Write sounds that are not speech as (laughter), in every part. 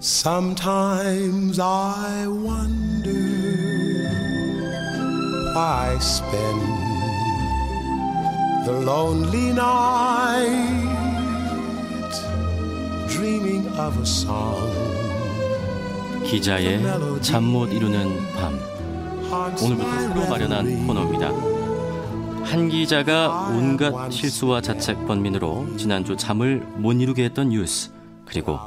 Sometimes I wonder why I spend the lonely night dreaming of a song. 기자의 잠 못 이루는 밤. 오늘부터 새로 마련한 코너입니다. 한 기자가 온갖 실수와 자책 번민으로 지난주 잠을 못 이루게 했던 뉴스 그리고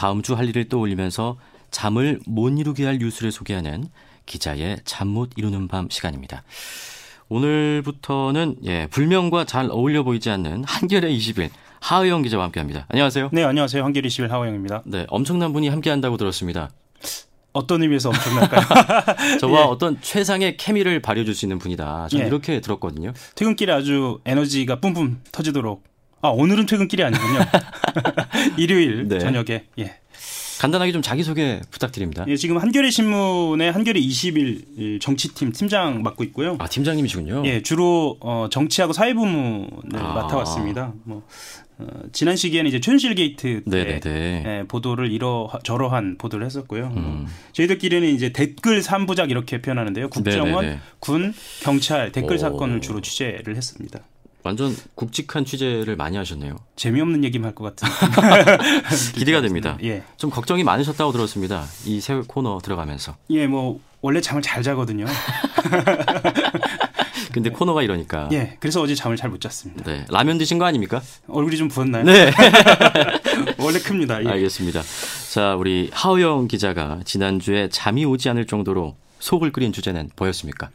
다음 주 할 일을 떠올리면서 잠을 못 이루게 할 뉴스를 소개하는 기자의 잠 못 이루는 밤 시간입니다. 오늘부터는 예, 불명과 잘 어울려 보이지 않는 한겨레 20일 하의영 기자와 함께합니다. 안녕하세요. 네, 안녕하세요. 한겨레 20일 하호영입니다. 네, 엄청난 분이 함께한다고 들었습니다. 어떤 의미에서 엄청날까요? (laughs) 저와 예. 어떤 최상의 케미를 발휘해줄 수 있는 분이다. 저는 예. 이렇게 들었거든요. 퇴근길에 아주 에너지가 뿜뿜 터지도록. 아, 오늘은 퇴근길이 아니군요. (laughs) 일요일 네. 저녁에. 예. 간단하게 좀 자기소개 부탁드립니다. 예, 지금 한겨레 신문의 한겨레 21 정치팀 팀장 맡고 있고요. 아, 팀장님이시군요. 예, 주로 어, 정치하고 사회부문을 아. 맡아왔습니다. 뭐 어, 지난 시기에는 이제 최순실 게이트 때 네네네. 예, 보도를 이러 저러한 보도를 했었고요. 음. 뭐 저희들끼리는 이제 댓글 3부작 이렇게 표현하는데요. 국정원, 네네네. 군, 경찰 댓글 오. 사건을 주로 취재를 했습니다. 완전 굵직한 취재를 많이 하셨네요. 재미없는 얘기만 할 것 같은. (laughs) 기대가 됩니다. 예. 좀 걱정이 많으셨다고 들었습니다. 이 새 코너 들어가면서. 예, 뭐 원래 잠을 잘 자거든요. (laughs) 근데 코너가 이러니까. 예, 그래서 어제 잠을 잘 못 잤습니다. 네. 라면 드신 거 아닙니까? 얼굴이 좀 부었나요? 네. (laughs) 원래 큽니다. 예. 알겠습니다. 자, 우리 하우영 기자가 지난주에 잠이 오지 않을 정도로 속을 끓인 주제는 뭐였습니까?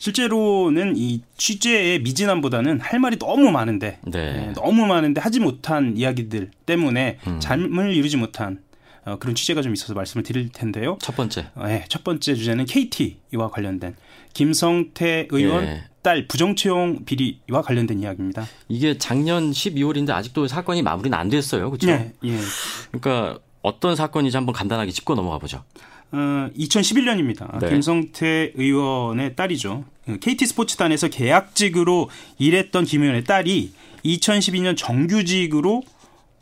실제로는 이 취재의 미진함보다는 할 말이 너무 많은데 네. 예, 너무 많은데 하지 못한 이야기들 때문에 음. 잠을 이루지 못한 어, 그런 취재가 좀 있어서 말씀을 드릴 텐데요. 첫 번째. 어, 예, 첫 번째 주제는 KT와 관련된 김성태 의원 예. 딸 부정 채용 비리와 관련된 이야기입니다. 이게 작년 12월인데 아직도 사건이 마무리는 안 됐어요. 그렇죠? 예, 예. 그러니까 어떤 사건인지 한번 간단하게 짚고 넘어가 보죠. 어, 2011년입니다. 네. 김성태 의원의 딸이죠. KT 스포츠단에서 계약직으로 일했던 김 의원의 딸이 2012년 정규직으로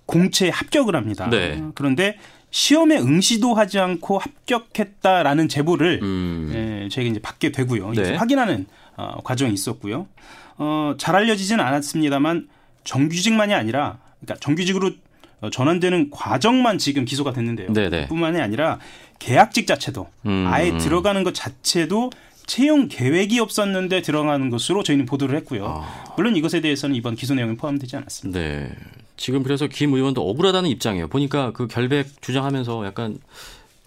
공채에 합격을 합니다. 네. 어, 그런데 시험에 응시도 하지 않고 합격했다라는 제보를 음. 예, 저희가 이제 받게 되고요. 이제 네. 확인하는 어, 과정이 있었고요. 어, 잘 알려지진 않았습니다만 정규직만이 아니라 그러니까 정규직으로 어, 전환되는 과정만 지금 기소가 됐는데요. 네네. 뿐만이 아니라 계약직 자체도 음. 아예 들어가는 것 자체도 채용 계획이 없었는데 들어가는 것으로 저희는 보도를 했고요. 아. 물론 이것에 대해서는 이번 기소 내용에 포함되지 않았습니다. 네. 지금 그래서 김 의원도 억울하다는 입장이에요. 보니까 그 결백 주장하면서 약간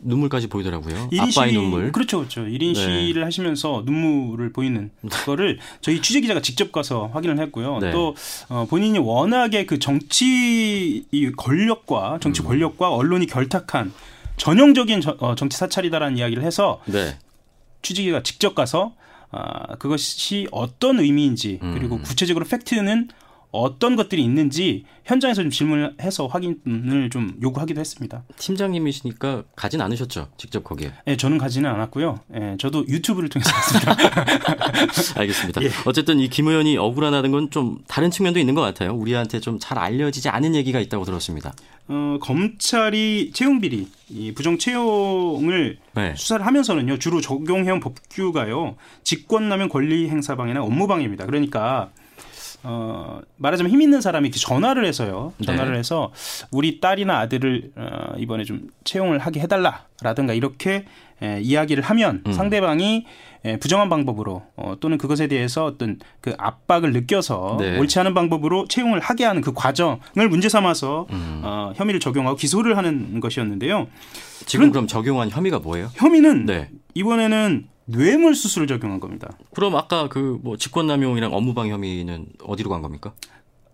눈물까지 보이더라고요. 아빠의 눈물. 그렇죠, 그렇죠. 1인 네. 시위를 하시면서 눈물을 보이는 (laughs) 거를 저희 취재 기자가 직접 가서 확인을 했고요. 네. 또 어, 본인이 워낙에 그 정치 이 권력과 음. 정치 권력과 언론이 결탁한 전형적인 저- 어, 정치 사찰이다라는 이야기를 해서 네. 취재기가 직접 가서 아, 그것이 어떤 의미인지 그리고 음. 구체적으로 팩트는 어떤 것들이 있는지 현장에서 좀 질문을 해서 확인을 좀 요구하기도 했습니다. 팀장님이시니까 가진 않으셨죠. 직접 거기에. 예, 저는 가지는 않았고요. 예, 저도 유튜브를 통해서 봤습니다. (laughs) 알겠습니다. 예. 어쨌든 이 김 의원이 억울하다는 건 좀 다른 측면도 있는 것 같아요. 우리한테 좀 잘 알려지지 않은 얘기가 있다고 들었습니다. 어, 검찰이 채용 비리, 이 부정 채용을 네. 수사를 하면서는요 주로 적용해온 법규가요 직권남용 권리행사방해나 업무방해입니다. 그러니까 어, 말하자면 힘 있는 사람이 전화를 해서요 전화를 네. 해서 우리 딸이나 아들을 어, 이번에 좀 채용을 하게 해달라 라든가 이렇게 에, 이야기를 하면 음. 상대방이 에, 부정한 방법으로 어, 또는 그것에 대해서 어떤 그 압박을 느껴서 네. 옳지 않은 방법으로 채용을 하게 하는 그 과정을 문제 삼아서 음. 어, 혐의를 적용하고 기소를 하는 것이었는데요. 지금 그럼 적용한 혐의가 뭐예요? 혐의는 네. 이번에는 뇌물 수수를 적용한 겁니다. 그럼 아까 그 뭐 직권남용이랑 업무방 혐의는 어디로 간 겁니까?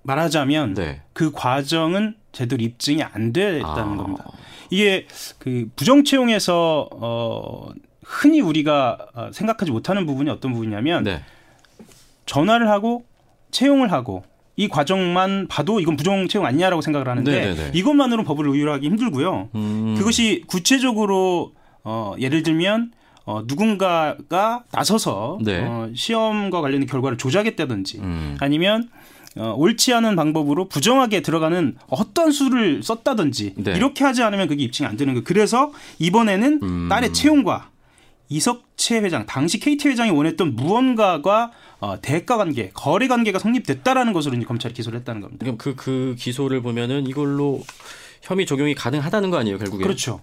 말하자면 네. 그 과정은 제대로 입증이 안 됐다는 아. 겁니다. 이게 그 부정 채용에서 어 흔히 우리가 어, 생각하지 못하는 부분이 어떤 부분이냐면 네. 전화를 하고 채용을 하고 이 과정만 봐도 이건 부정 채용 아니냐라고 생각을 하는데 네네네. 이것만으로 법을 의율하기 힘들고요. 음. 그것이 구체적으로 어 예를 들면 어 누군가가 나서서 네. 어 시험과 관련된 결과를 조작했다든지 음. 아니면 어, 옳지 않은 방법으로 부정하게 들어가는 어떤 수를 썼다든지 네. 이렇게 하지 않으면 그게 입증이 안 되는 거예요. 그래서 이번에는 음. 딸의 채용과 이석채 회장 당시 KT 회장이 원했던 무언가가 어, 대가 관계, 거래 관계가 성립됐다라는 것으로 이제 검찰이 기소를 했다는 겁니다. 그럼 그, 그 기소를 보면은 이걸로 혐의 적용이 가능하다는 거 아니에요, 결국에? 그렇죠.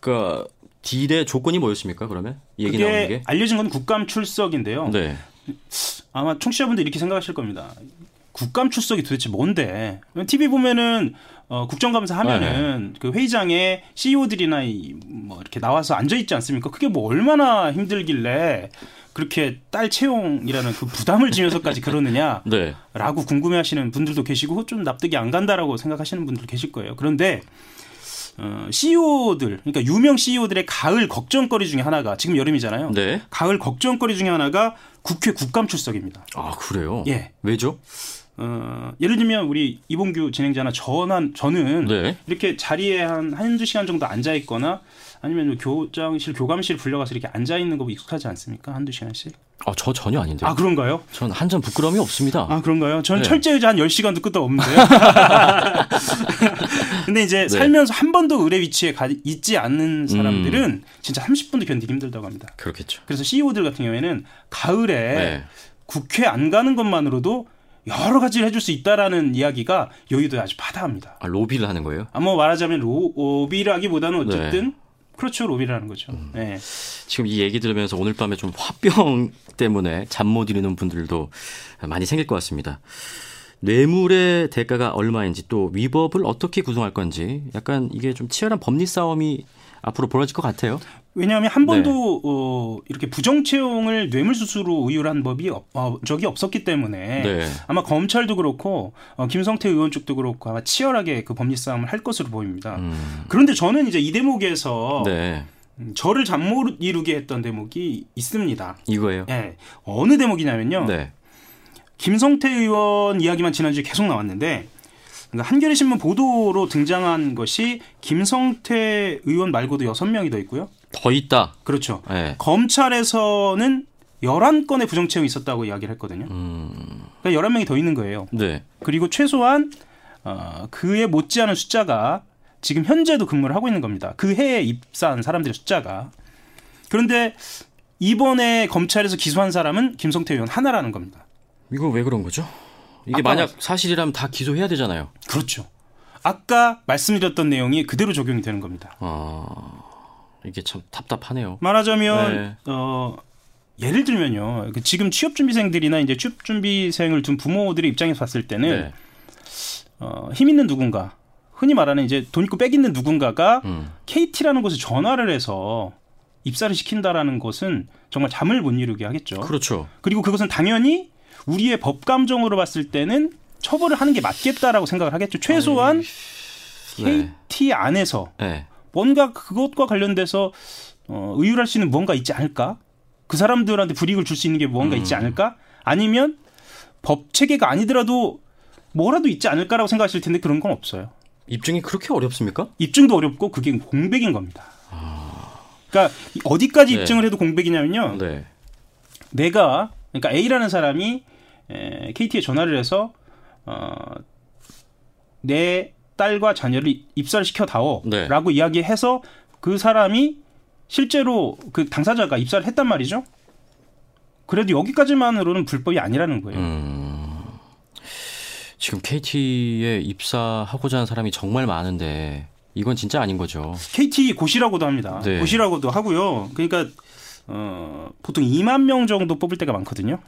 그러니까 딜의 조건이 뭐였습니까? 그러면 이 얘기 나오는 게? 알려진 건 국감 출석인데요. 네. 아마 청취자분들 이렇게 생각하실 겁니다. 국감 출석이 도대체 뭔데? TV 보면은 어, 국정감사 하면은 그 회의장에 CEO들이나 이, 뭐 이렇게 나와서 앉아 있지 않습니까? 그게 뭐 얼마나 힘들길래 그렇게 딸 채용이라는 그 부담을 지면서까지 그러느냐? (laughs) 네. 라고 궁금해하시는 분들도 계시고 좀 납득이 안 간다라고 생각하시는 분들 계실 거예요. 그런데 어, CEO들 그러니까 유명 CEO들의 가을 걱정거리 중에 하나가 지금 여름이잖아요. 네. 가을 걱정거리 중에 하나가 국회 국감 출석입니다. 아, 그래요? 예. 왜죠? 어, 예를 들면 우리 이봉규 진행자나 저는 저는 네. 이렇게 자리에 한 한두 시간 정도 앉아 있거나 아니면 교장실 교감실 불려가서 이렇게 앉아 있는 거 익숙하지 않습니까? 한두 시간씩. 아, 저 전혀 아닌데요. 아, 그런가요? 전한점 부끄러움이 없습니다. 아, 그런가요? 저는 네. 철제 의자 한 10시간도 끝도 없는데요. (laughs) (laughs) 근데 이제 네. 살면서 한 번도 의뢰 위치에 가, 있지 않는 사람들은 진짜 30분도 견디기 힘들다고 합니다. 그렇겠죠. 그래서 CEO들 같은 경우에는 가을에 네. 국회 안 가는 것만으로도 여러 가지를 해줄 수 있다라는 이야기가 여의도에 아주 바다합니다. 아, 로비를 하는 거예요? 아, 뭐 말하자면 로, 로비라기보다는 어쨌든 그렇죠 로비라는 거죠. 네. 지금 이 얘기 들으면서 오늘 밤에 좀 화병 때문에 잠 못 이루는 분들도 많이 생길 것 같습니다. 뇌물의 대가가 얼마인지 또 위법을 어떻게 구성할 건지 약간 이게 좀 치열한 법리 싸움이 앞으로 벌어질 것 같아요. 왜냐하면 한 네. 번도 어, 이렇게 부정 채용을 뇌물수수로 의율한 법이 없, 어, 적이 없었기 때문에 네. 아마 검찰도 그렇고 어, 김성태 의원 쪽도 그렇고 아마 치열하게 그 법리 싸움을 할 것으로 보입니다. 음, 그런데 저는 이제 이 대목에서 네. 음, 저를 잠 못 이루게 했던 대목이 있습니다. 이거예요. 예. 어느 대목이냐면요. 네. 김성태 의원 이야기만 지난주에 계속 나왔는데 그러니까 한겨레 신문 보도로 등장한 것이 김성태 의원 말고도 여섯 명이 더 있고요. 더 있다. 그렇죠. 네. 검찰에서는 11건의 부정채용이 있었다고 이야기를 했거든요. 음, 그러니까 11명이 더 있는 거예요. 네. 그리고 최소한 어, 그에 못지않은 숫자가 지금 현재도 근무를 하고 있는 겁니다. 그 해에 입사한 사람들의 숫자가. 그런데 이번에 검찰에서 기소한 사람은 김성태 의원 하나라는 겁니다. 이거 왜 그런 거죠? 이게 만약 사실이라면 다 기소해야 되잖아요. 그렇죠. 아까 말씀드렸던 내용이 그대로 적용이 되는 겁니다. 아, 이게 참 답답하네요. 말하자면 네. 어 예를 들면요. 그 지금 취업 준비생들이나 이제 취업 준비생을 둔 부모들의 입장에서 봤을 때는 네. 어, 힘 있는 누군가, 흔히 말하는 이제 돈 있고 빽 있는 누군가가 음, KT라는 곳에 전화를 해서 입사를 시킨다라는 것은 정말 잠을 못 이루게 하겠죠. 그렇죠. 그리고 그것은 당연히 우리의 법 감정으로 봤을 때는 처벌을 하는 게 맞겠다라고 생각을 하겠죠. 최소한 네. KT 안에서 네. 뭔가 그것과 관련돼서 어, 의율할 수 있는 무언가 있지 않을까? 그 사람들한테 불이익을 줄 수 있는 게 무언가 있지 않을까? 아니면 법 체계가 아니더라도 뭐라도 있지 않을까라고 생각하실 텐데 그런 건 없어요. 입증이 그렇게 어렵습니까? 입증도 어렵고 그게 공백인 겁니다. 그러니까 어디까지 네. 입증을 해도 공백이냐면요. 네. 내가 그러니까 A라는 사람이 에, KT에 전화를 해서 어, 내 딸과 자녀를 입사를 시켜 다오라고 네. 이야기해서 그 사람이 실제로 그 당사자가 입사를 했단 말이죠. 그래도 여기까지만으로는 불법이 아니라는 거예요. 음, 지금 KT에 입사하고자 하는 사람이 정말 많은데 이건 진짜 아닌 거죠. KT 고시라고도 합니다. 네. 고시라고도 하고요. 그러니까 어, 보통 2만 명 정도 뽑을 때가 많거든요.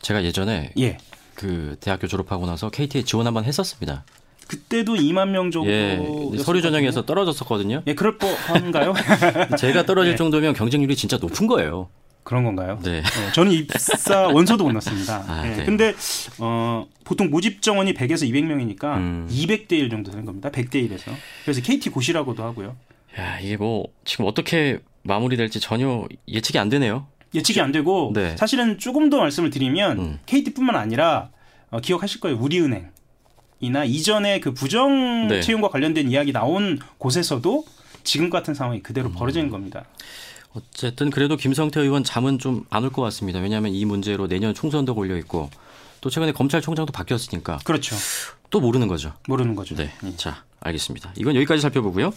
제가 예전에 예. 그 대학교 졸업하고 나서 KT에 지원 한번 했었습니다. 그때도 2만 명 정도. 예, 서류 전형에서 떨어졌었거든요. 예, 그럴 법한가요? (laughs) 제가 떨어질 네. 정도면 경쟁률이 진짜 높은 거예요. 그런 건가요? 네. 네, 저는 입사 원서도 못 넣습니다. (laughs) 아, 네. 네. 근데 어, 보통 모집 정원이 100에서 200명이니까 음. 200대 1 정도 되는 겁니다. 100대 1에서. 그래서 KT 고시라고도 하고요. 야, 이게 뭐 지금 어떻게 마무리될지 전혀 예측이 안 되네요. 예측이 안 되고 네. 사실은 조금 더 말씀을 드리면 음. KT뿐만 아니라 어, 기억하실 거예요. 우리은행. 이나 이전에 그 부정 네. 채용과 관련된 이야기 나온 곳에서도 지금 같은 상황이 음. 그대로 벌어지는 겁니다. 어쨌든 그래도 김성태 의원 잠은 좀 안 올 것 같습니다. 왜냐하면 이 문제로 내년 총선도 걸려 있고 또 최근에 검찰총장도 바뀌었으니까 그렇죠. 또 모르는 거죠. 모르는 거죠. 네. 자, 알겠습니다. 이건 여기까지 살펴보고요.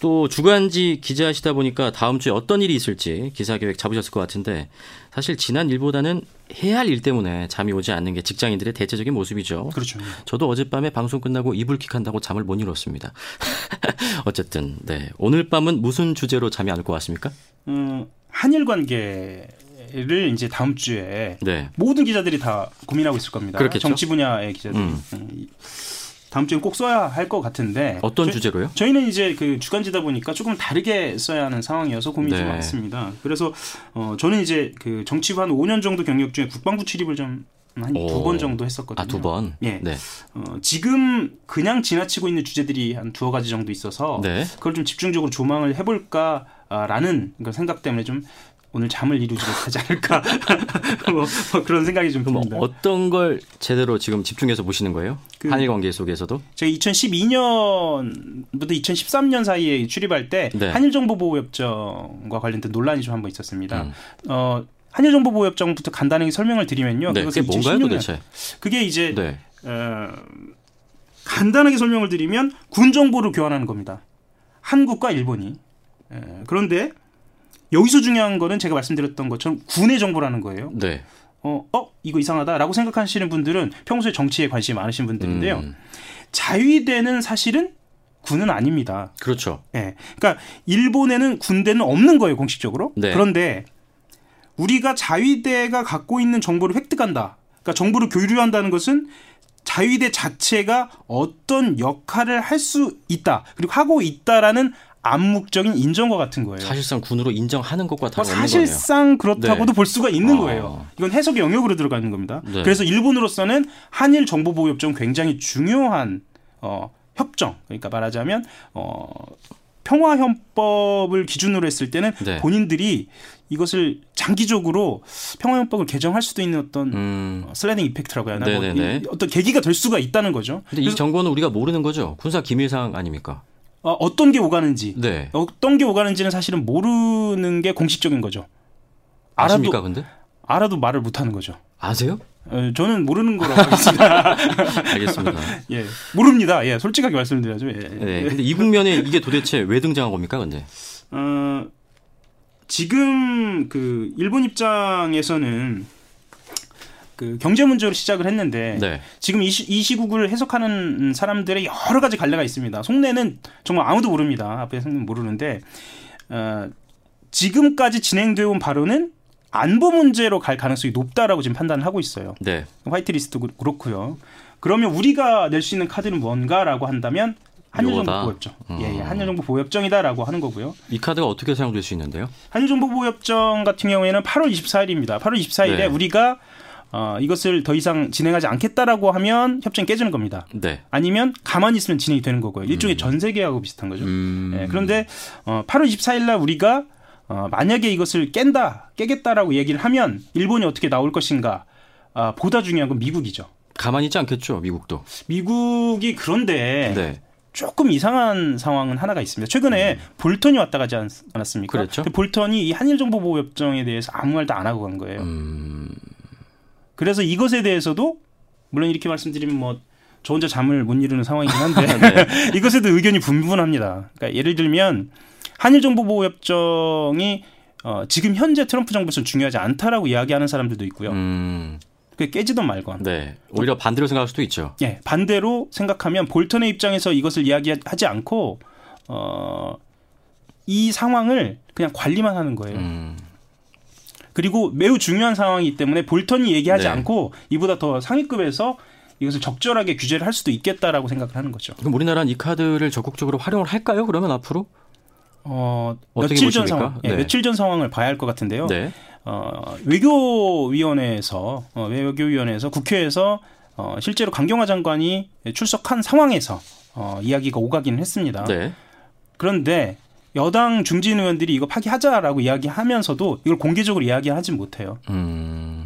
또 주간지 기자시다 보니까 다음 주에 어떤 일이 있을지 기사 계획 잡으셨을 것 같은데 사실 지난 일보다는 해야 할 일 때문에 잠이 오지 않는 게 직장인들의 대체적인 모습이죠. 그렇죠. 저도 어젯밤에 방송 끝나고 이불킥 한다고 잠을 못 이뤘습니다. (laughs) 어쨌든 네 오늘 밤은 무슨 주제로 잠이 안 올 것 같습니까? 음, 한일 관계 를 이제 다음 주에 네. 모든 기자들이 다 고민하고 있을 겁니다. 그렇겠죠. 정치 분야의 기자들. 음. 음, 다음 주에 꼭 써야 할 것 같은데 어떤 저- 주제로요? 저희는 이제 그 주간지다 보니까 조금 다르게 써야 하는 상황이어서 고민이 좀 네. 많습니다. 그래서 어 저는 이제 그 정치부 한 5년 정도 경력 중에 국방부 출입을 좀 한두 오. 번 정도 했었거든요. 아 두 번. 예. 네. 어, 지금 그냥 지나치고 있는 주제들이 한 두어 가지 정도 있어서 네. 그걸 좀 집중적으로 조망을 해볼까라는 생각 때문에 좀 오늘 잠을 이루지 못하지 않을까 (laughs) 뭐, 뭐 그런 생각이 좀 듭니다. 어떤 걸 제대로 지금 집중해서 보시는 거예요? 그- 한일 관계 속에서도? 제가 2012년부터 2013년 사이에 출입할 때 네. 한일 정보보호협정과 관련된 논란이 좀 한번 있었습니다. 음. 어, 한일 정보보호협정부터 간단하게 설명을 드리면요. 네. 그게 뭔가요 2016년 도대체? 그게 이제 네. 어, 간단하게 설명을 드리면 군 정보를 교환하는 겁니다. 한국과 일본이. 에, 그런데 여기서 중요한 거는 제가 말씀드렸던 것처럼 군의 정보라는 거예요. 네. 어, 어 이거 이상하다라고 생각하시는 분들은 평소에 정치에 관심이 많으신 분들인데요. 음, 자위대는 사실은 군은 아닙니다. 그렇죠. 예. 그러니까 일본에는 군대는 없는 거예요, 공식적으로. 네. 그런데 우리가 자위대가 갖고 있는 정보를 획득한다. 그러니까 정보를 교류한다는 것은 자위대 자체가 어떤 역할을 할 수 있다. 그리고 하고 있다라는 암묵적인 인정과 같은 거예요. 사실상 군으로 인정하는 것과 뭐 다름없는 거네요. 사실상 그렇다고도 네. 볼 수가 있는 아. 거예요. 이건 해석의 영역으로 들어가는 겁니다. 네. 그래서 일본으로서는 한일 정보보호협정 굉장히 중요한 어, 협정. 그러니까 말하자면 어, 평화헌법을 기준으로 했을 때는 네. 본인들이 이것을 장기적으로 평화헌법을 개정할 수도 있는 어떤 음. 어, 슬라이딩 이펙트라고 해야 하나 뭐 네네네. 이- 어떤 계기가 될 수가 있다는 거죠. 근데 이 정보는 우리가 모르는 거죠. 군사 기밀 사항 아닙니까? 어, 어떤 게 오가는지 네. 어떤 게 오가는지는 사실은 모르는 게 공식적인 거죠. 아십니까, 알아도 근데? 알아도 말을 못 하는 거죠. 아세요? 어, 저는 모르는 거라고 하겠습니다. (laughs) 알겠습니다. (laughs) 예, 모릅니다. 예, 솔직하게 말씀드려야죠. 예. 네. 근데 이 국면에 이게 도대체 왜 등장한 겁니까, 근데? 어, 지금 그 일본 입장에서는 그 경제 문제로 시작을 했는데 네. 지금 이, 시, 이 시국을 해석하는 사람들의 여러 가지 갈래가 있습니다. 속내는 정말 아무도 모릅니다. 앞에 속내는 모르는데 어, 지금까지 진행되어 온 바로는 안보 문제로 갈 가능성이 높다라고 지금 판단을 하고 있어요. 네. 화이트리스트도 그렇고요. 그러면 우리가 낼 수 있는 카드는 뭔가라고 한다면 한일정보 요거다. 보호협정. 음. 예, 예, 한일정보 보호협정이다라고 하는 거고요. 이 카드가 어떻게 사용될 수 있는데요? 한일정보보호협정 같은 경우에는 8월 24일입니다. 8월 24일에 네. 우리가 어, 이것을 더 이상 진행하지 않겠다라고 하면 협정이 깨지는 겁니다. 네. 아니면 가만히 있으면 진행이 되는 거고요. 일종의 전세 계약하고 비슷한 거죠. 음. 예, 그런데 어, 8월 24일 날 우리가 어, 만약에 이것을 깬다, 깨겠다라고 얘기를 하면 일본이 어떻게 나올 것인가 아, 보다 중요한 건 미국이죠. 가만히 있지 않겠죠, 미국도. 미국이 그런데 네. 조금 이상한 상황은 하나가 있습니다. 최근에 볼턴이 왔다 가지 않, 았습니까 그랬죠. 볼턴이 이 한일 정보 보호 협정에 대해서 아무 말도 안 하고 간 거예요. 음. 그래서 이것에 대해서도 물론 이렇게 말씀드리면 뭐 저 혼자 잠을 못 이루는 상황이긴 한데 (laughs) 네. (laughs) 이것에도 의견이 분분합니다. 그러니까 예를 들면 한일 정보보호협정이 어, 지금 현재 트럼프 정부에서 중요하지 않다라고 이야기하는 사람들도 있고요. 음. 그게 깨지던 말건. 네. 오히려 반대로 생각할 수도 있죠. 예, 반대로 생각하면 볼턴의 입장에서 이것을 이야기하지 않고 어, 이 상황을 그냥 관리만 하는 거예요. 음. 그리고 매우 중요한 상황이기 때문에 볼턴이 얘기하지 네. 않고 이보다 더 상위급에서 이것을 적절하게 규제를 할 수도 있겠다라고 생각을 하는 거죠. 그럼 우리나라는 이 카드를 적극적으로 활용을 할까요? 그러면 앞으로? 어, 며칠 전 보십니까? 상황, 예, 네. 며칠 전 상황을 봐야 할 것 같은데요. 네. 어, 외교위원회에서 어, 외교위원회에서 국회에서 어, 실제로 강경화 장관이 출석한 상황에서 어, 이야기가 오가기는 했습니다. 네. 그런데 여당 중진 의원들이 이거 파기하자라고 이야기하면서도 이걸 공개적으로 이야기하지 못해요. 음.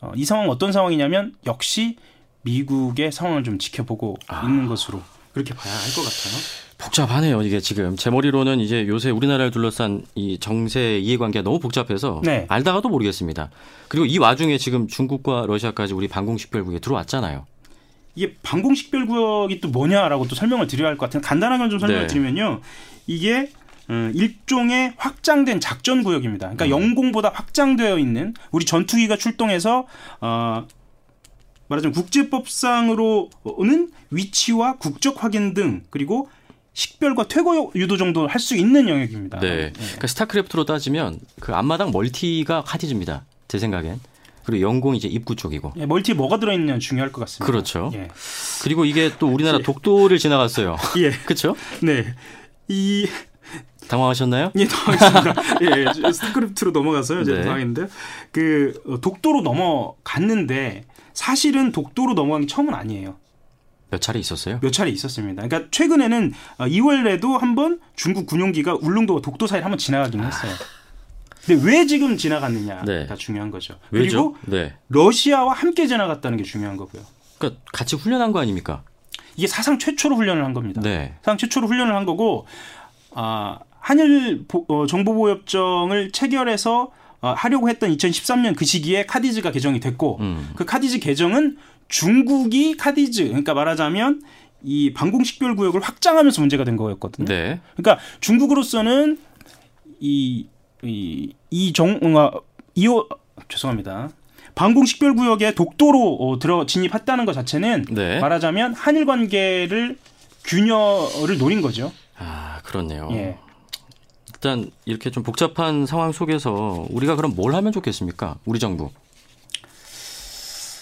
어, 이 상황 어떤 상황이냐면 역시 미국의 상황을 좀 지켜보고 아. 있는 것으로 그렇게 봐야 할 것 같아요. 복잡하네요. 이게 지금 제 머리로는 이제 요새 우리나라를 둘러싼 이 정세 이해관계가 너무 복잡해서 네. 알다가도 모르겠습니다. 그리고 이 와중에 지금 중국과 러시아까지 우리 방공식별국에 들어왔잖아요. 이게 방공식별구역이 또 뭐냐라고 또 설명을 드려야 할 것 같은데 간단하게 좀 설명을 네. 드리면요. 이게 음, 일종의 확장된 작전 구역입니다. 그러니까 음. 영공보다 확장되어 있는 우리 전투기가 출동해서 어, 말하자면 국제법상으로는 위치와 국적 확인 등 그리고 식별과 퇴거 유도 정도 할 수 있는 영역입니다. 네. 그러니까 스타크래프트로 따지면 그 앞마당 멀티가 카티즈입니다. 제 생각엔. 그리고 영공 이제 입구 쪽이고. 예, 멀티에 뭐가 들어있느냐 중요할 것 같습니다. 그렇죠. 예. 그리고 이게 또 우리나라 (laughs) 독도를 지나갔어요. 예. (laughs) 그렇죠? 네. 이 당황하셨나요? 예, 당황했습니다. (laughs) 예, 예, 스크립트로 넘어가서요. 제가 네. 당황했는데 그 어, 독도로 넘어갔는데 사실은 독도로 넘어간 게 처음은 아니에요. 몇 차례 있었어요? 몇 차례 있었습니다. 그러니까 최근에는 2월에도 한번 중국 군용기가 울릉도와 독도 사이를 한번 지나가긴 했어요. 근데 왜 지금 지나갔느냐가 네. 중요한 거죠. 왜죠? 그리고 네. 러시아와 함께 지나갔다는 게 중요한 거고요. 그러니까 같이 훈련한 거 아닙니까? 이게 사상 최초로 훈련을 한 겁니다. 네. 사상 최초로 훈련을 한 거고 아, 한일 보- 어, 정보보호협정을 체결해서 어, 하려고 했던 2013년 그 시기에 카디즈가 개정이 됐고 음. 그 카디즈 개정은 중국이 카디즈 그러니까 말하자면 이 방공식별 구역을 확장하면서 문제가 된 거였거든요. 네. 그러니까 중국으로서는 이 이이정 어, 이호 죄송합니다. 방공식별 구역에 독도로 어, 들어 진입했다는 것 자체는 네. 말하자면 한일 관계를 균열을 노린 거죠. 아, 그렇네요. 예. 일단 이렇게 좀 복잡한 상황 속에서 우리가 그럼 뭘 하면 좋겠습니까? 우리 정부.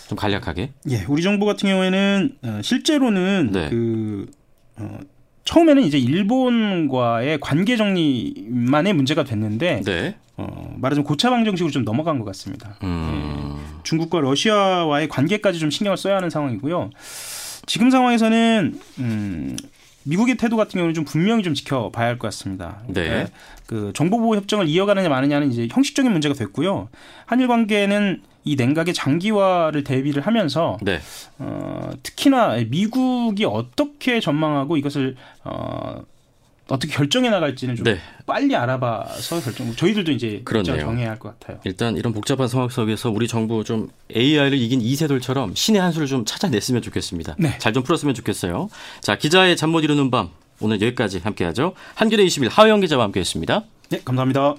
좀 간략하게. 예, 우리 정부 같은 경우에는 어, 실제로는 네. 그 어, 처음에는 이제 일본과의 관계 정리만의 문제가 됐는데 네. 어, 말하자면 고차 방 정식으로 좀 넘어간 것 같습니다. 음. 중국과 러시아와의 관계까지 좀 신경을 써야 하는 상황이고요. 지금 상황에서는 음, 미국의 태도 같은 경우는 좀 분명히 좀 지켜봐야 할 것 같습니다. 네. 그러니까 그 정보보호 협정을 이어가느냐 마느냐는 이제 형식적인 문제가 됐고요. 한일 관계는 이 냉각의 장기화를 대비를 하면서 네. 어, 특히나 미국이 어떻게 전망하고 이것을 어, 어떻게 결정해 나갈지는 좀 네. 빨리 알아봐서 결정. 저희들도 이제. 입장을 정해야 할 것 같아요. 일단 이런 복잡한 상황 속에서 우리 정부 좀 AI를 이긴 이세돌처럼 신의 한 수를 좀 찾아냈으면 좋겠습니다. 네. 잘좀 풀었으면 좋겠어요. 자, 기자의 잠 못 이루는 밤 오늘 여기까지 함께하죠. 한겨레 21 하영 기자와 함께했습니다. 네, 감사합니다.